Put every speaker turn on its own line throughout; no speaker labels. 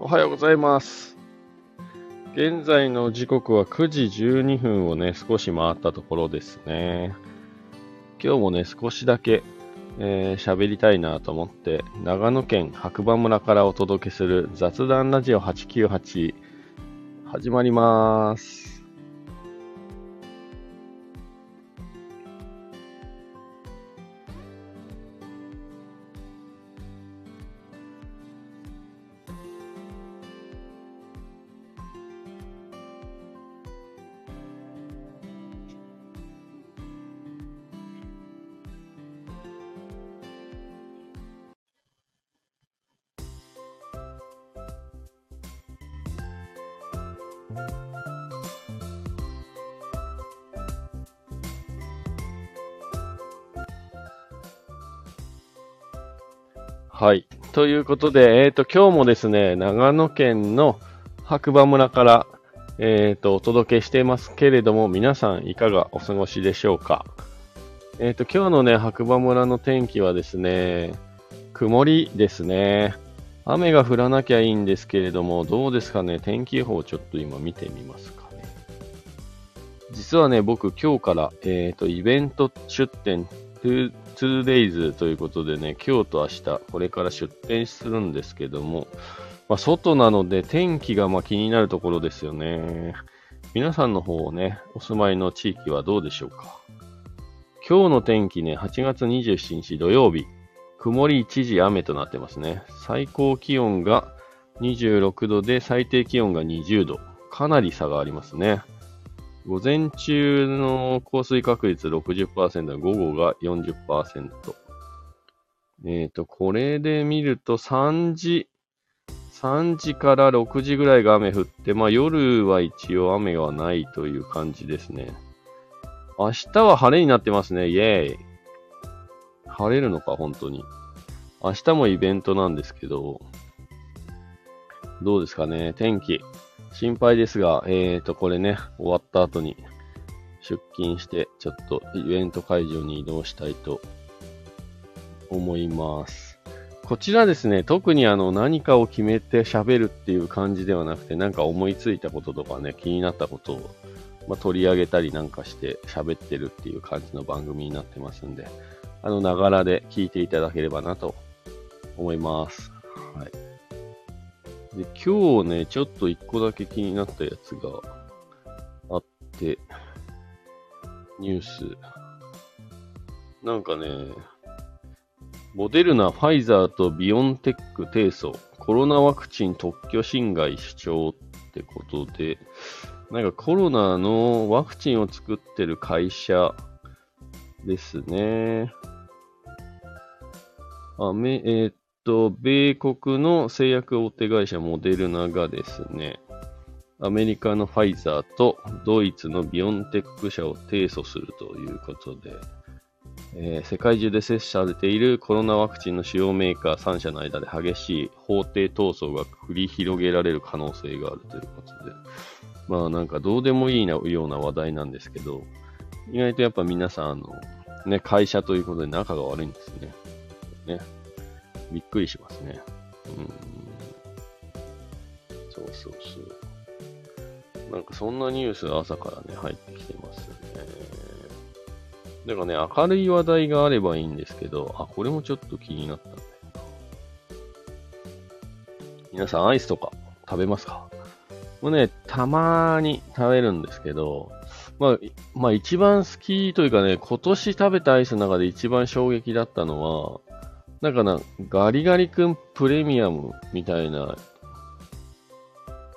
おはようございます。現在の時刻は9時12分をね、少し回ったところですね。今日もね、少しだけえー、喋りたいなと思って、長野県白馬村からお届けする雑談ラジオ898始まります。はい。ということで、えっ、ー、と、今日もですね、長野県の白馬村から、えっ、ー、と、お届けしていますけれども、皆さんいかがお過ごしでしょうか？えっ、ー、と、今日のね、白馬村の天気はですね、曇りですね。雨が降らなきゃいいんですけれども、どうですかね、天気予報ちょっと今見てみますかね。実はね、僕今日から、えっ、と、イベント出店 2days ということでね、今日と明日、これから出店するんですけども、まあ、外なので天気がま気になるところですよね。皆さんの方ね、お住まいの地域はどうでしょうか？今日の天気ね、8月27日土曜日、曇り一時雨となってますね。最高気温が26度で最低気温が20度。かなり差がありますね。午前中の降水確率60%、午後が40%。えっ、ー、と、これで見ると3時、3時から6時ぐらいが雨降って、まあ夜は一応雨はないという感じですね。明日は晴れになってますね。イェーイ。晴れるのか、本当に。明日もイベントなんですけど、どうですかね、天気。心配ですが、えーと、これね、終わった後に出勤して、ちょっとイベント会場に移動したいと思います。こちらですね、特にあの何かを決めて喋るっていう感じではなくて、なんか思いついたこととかね、気になったことを、まあ、取り上げたりなんかして喋ってるっていう感じの番組になってますんで、あの、ながらで聞いていただければなと思います。はい。で、今日ね、ちょっと一個だけ気になったやつがあって、ニュース。なんかね、モデルナ、ファイザーとビオンテック提訴、コロナワクチン特許侵害主張ってことで、なんかコロナのワクチンを作ってる会社ですね。あめ、えー、と、米国の製薬大手会社モデルナがですね、アメリカのファイザーとドイツのビオンテック社を提訴するということで、えー、世界中で接種されているコロナワクチンの主要メーカー3社の間で激しい法廷闘争が繰り広げられる可能性があるということで、まあなんかどうでもいいなような話題なんですけど、意外とやっぱ皆さん、あの、ね、会社ということで仲が悪いんですね。ね。びっくりしますね。うん。そうそうそう。なんかそんなニュースが朝からね、入ってきてますよね。だからね、明るい話題があればいいんですけど、あ、これもちょっと気になったんだよな。皆さんアイスとか食べますか？もうね、たまーに食べるんですけど、まあ、まあ一番好きというかね、今年食べたアイスの中で一番衝撃だったのは、なんかな、ガリガリ君プレミアムみたいな、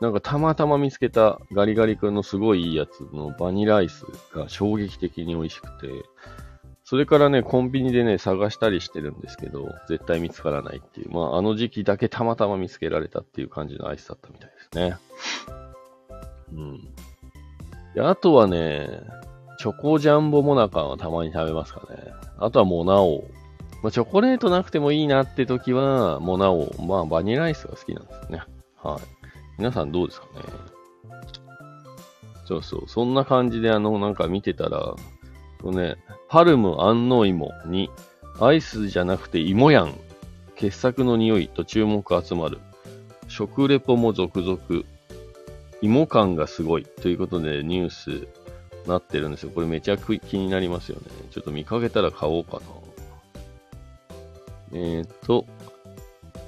なんかたまたま見つけたガリガリ君のすごいいいやつのバニラアイスが衝撃的に美味しくて、それからね、コンビニでね、探したりしてるんですけど、絶対見つからないっていう、まあ、あの時期だけたまたま見つけられたっていう感じのアイスだったみたいですね。うん。で、あとはね、チョコジャンボモナカはたまに食べますかね。あとはモナオまあ、チョコレートなくてもいいなって時は、モナオ、まあ、バニラアイスが好きなんですね。はい。皆さんどうですかね？そうそう。そんな感じで、あの、なんか見てたら、こね、パルム安納芋に、アイスじゃなくて芋やん。傑作の匂いと注目集まる。食レポも続々。芋感がすごい。ということでニュースなってるんですよ。これめちゃく気になりますよね。ちょっと見かけたら買おうかな。えっ、ー、と、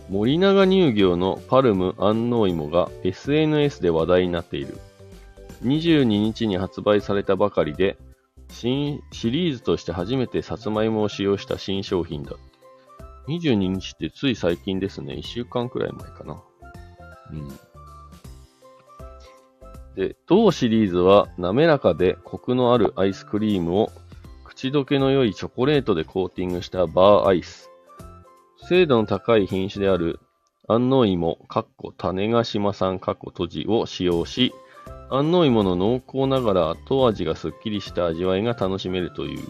森永乳業のパルム安納芋が SNS で話題になっている。22日に発売されたばかりで、新シリーズとして初めてさつまいもを使用した新商品だ。22日ってつい最近ですね。1週間くらい前かな。うん。で、同シリーズは滑らかでコクのあるアイスクリームを口どけの良いチョコレートでコーティングしたバーアイス。精度の高い品種である安納芋、かっこ種ヶ島産かっこ閉じを使用し、安納芋の濃厚ながら後味がすっきりした味わいが楽しめるという。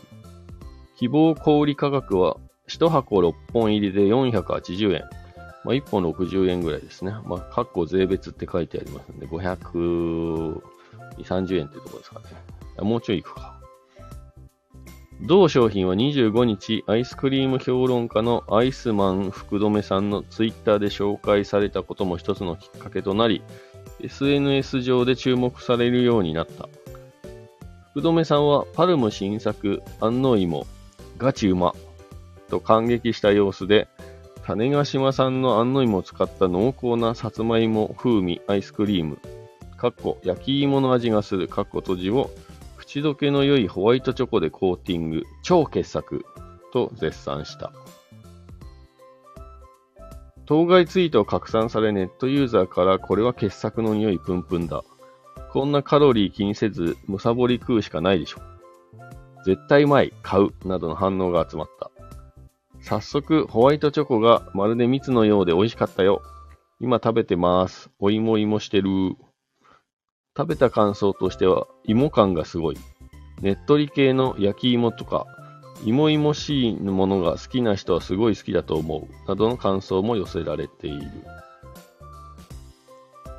希望小売価格は1箱6本入りで480円。まあ、1本60円ぐらいですね。まあ、括弧税別って書いてありますんで、530円ってとこですかね。もうちょいいくか。同商品は25日、アイスクリーム評論家のアイスマン福留さんのツイッターで紹介されたことも一つのきっかけとなり、SNS 上で注目されるようになった。福留さんはパルム新作安納芋ガチうまと感激した様子で、種子島産の安納芋を使った濃厚なさつまいも風味アイスクリーム、かっこ焼き芋の味がするかっこ閉じを口どけの良いホワイトチョコでコーティング、超傑作と絶賛した。当該ツイートを拡散されネットユーザーからこれは傑作の匂いプンプンだ。こんなカロリー気にせず、むさぼり食うしかないでしょ。絶対うまい、買う、などの反応が集まった。早速、ホワイトチョコがまるで蜜のようで美味しかったよ。今食べてます。お芋芋してる。食べた感想としては、芋感がすごい。ねっとり系の焼き芋とか、芋芋しいものが好きな人はすごい好きだと思う。などの感想も寄せられている。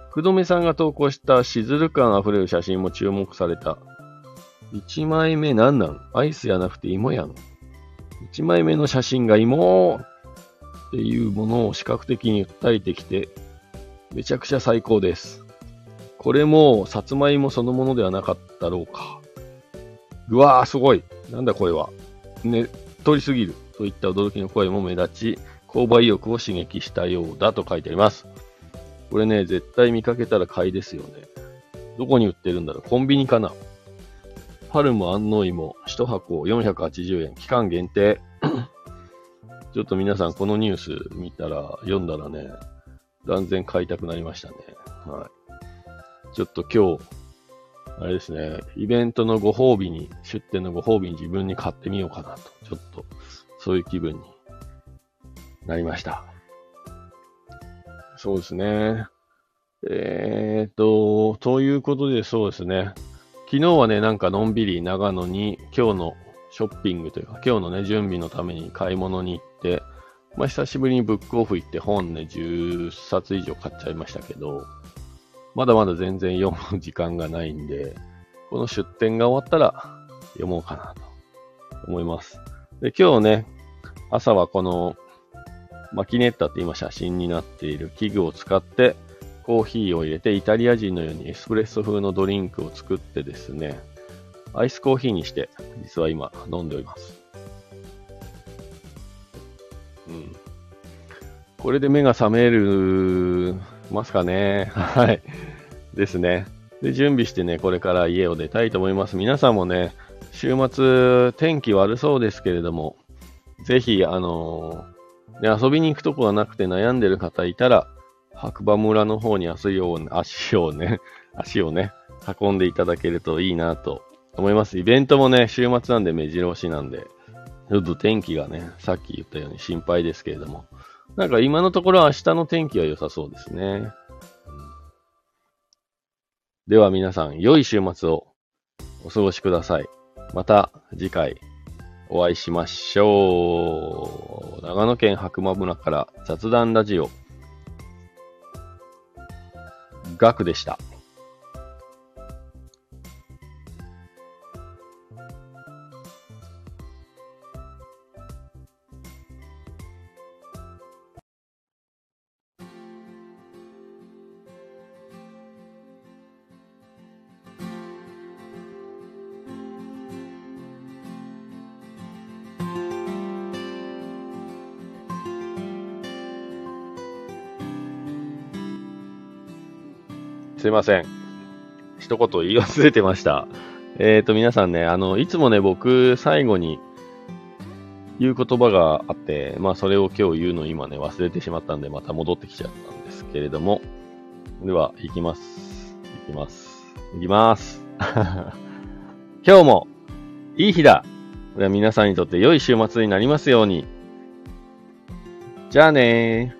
福留さんが投稿したしずる感あふれる写真も注目された。1枚目なんなん？アイスやなくて芋やん。1枚目の写真が芋っていうものを視覚的に訴えてきて、めちゃくちゃ最高です。これも、さつまいもそのものではなかったろうか。うわー、すごい。なんだこれは。ね、通り過ぎるといった驚きの声も目立ち、購買意欲を刺激したようだと書いてあります。これね、絶対見かけたら買いですよね。どこに売ってるんだろうコンビニかなパルム安納芋1箱480円、期間限定。ちょっと皆さんこのニュース見たら、読んだらね、断然買いたくなりましたね。はい。ちょっと今日、あれですね、イベントのご褒美に、出店のご褒美に自分に買ってみようかなと、ちょっと、そういう気分になりました。そうですね。えー、っと、ということでそうですね。昨日はね、なんかのんびり長野に今日のショッピングというか、今日のね、準備のために買い物に行って、まあ久しぶりにブックオフ行って本ね、10冊以上買っちゃいましたけど、まだまだ全然読む時間がないんで、この出展が終わったら読もうかなと思います。で、今日ね、朝はこのマキネッタって今写真になっている器具を使ってコーヒーを入れてイタリア人のようにエスプレッソ風のドリンクを作ってですね、アイスコーヒーにして実は今飲んでおります。うん。これで目が覚めるますかね。はい。ですね。で、準備してね、これから家を出たいと思います。皆さんもね、週末、天気悪そうですけれども、ぜひ、あのー、ね、遊びに行くとこがなくて悩んでる方いたら、白馬村の方に足を、足をね、足をね、運んでいただけるといいなと思います。イベントもね、週末なんで目白押しなんで、ちょっと天気がね、さっき言ったように心配ですけれども、なんか今のところ明日の天気は良さそうですね。では皆さん、良い週末をお過ごしください。また次回お会いしましょう。長野県白馬村から雑談ラジオ、ガクでした。すいません。一言言い忘れてました。えっ、と、皆さんね、あの、いつもね、僕、最後に言う言葉があって、まあ、それを今日言うの今ね、忘れてしまったんで、また戻ってきちゃったんですけれども。では、行きます。行きます。行きます。今日も、いい日だでは皆さんにとって良い週末になりますように。じゃあねー。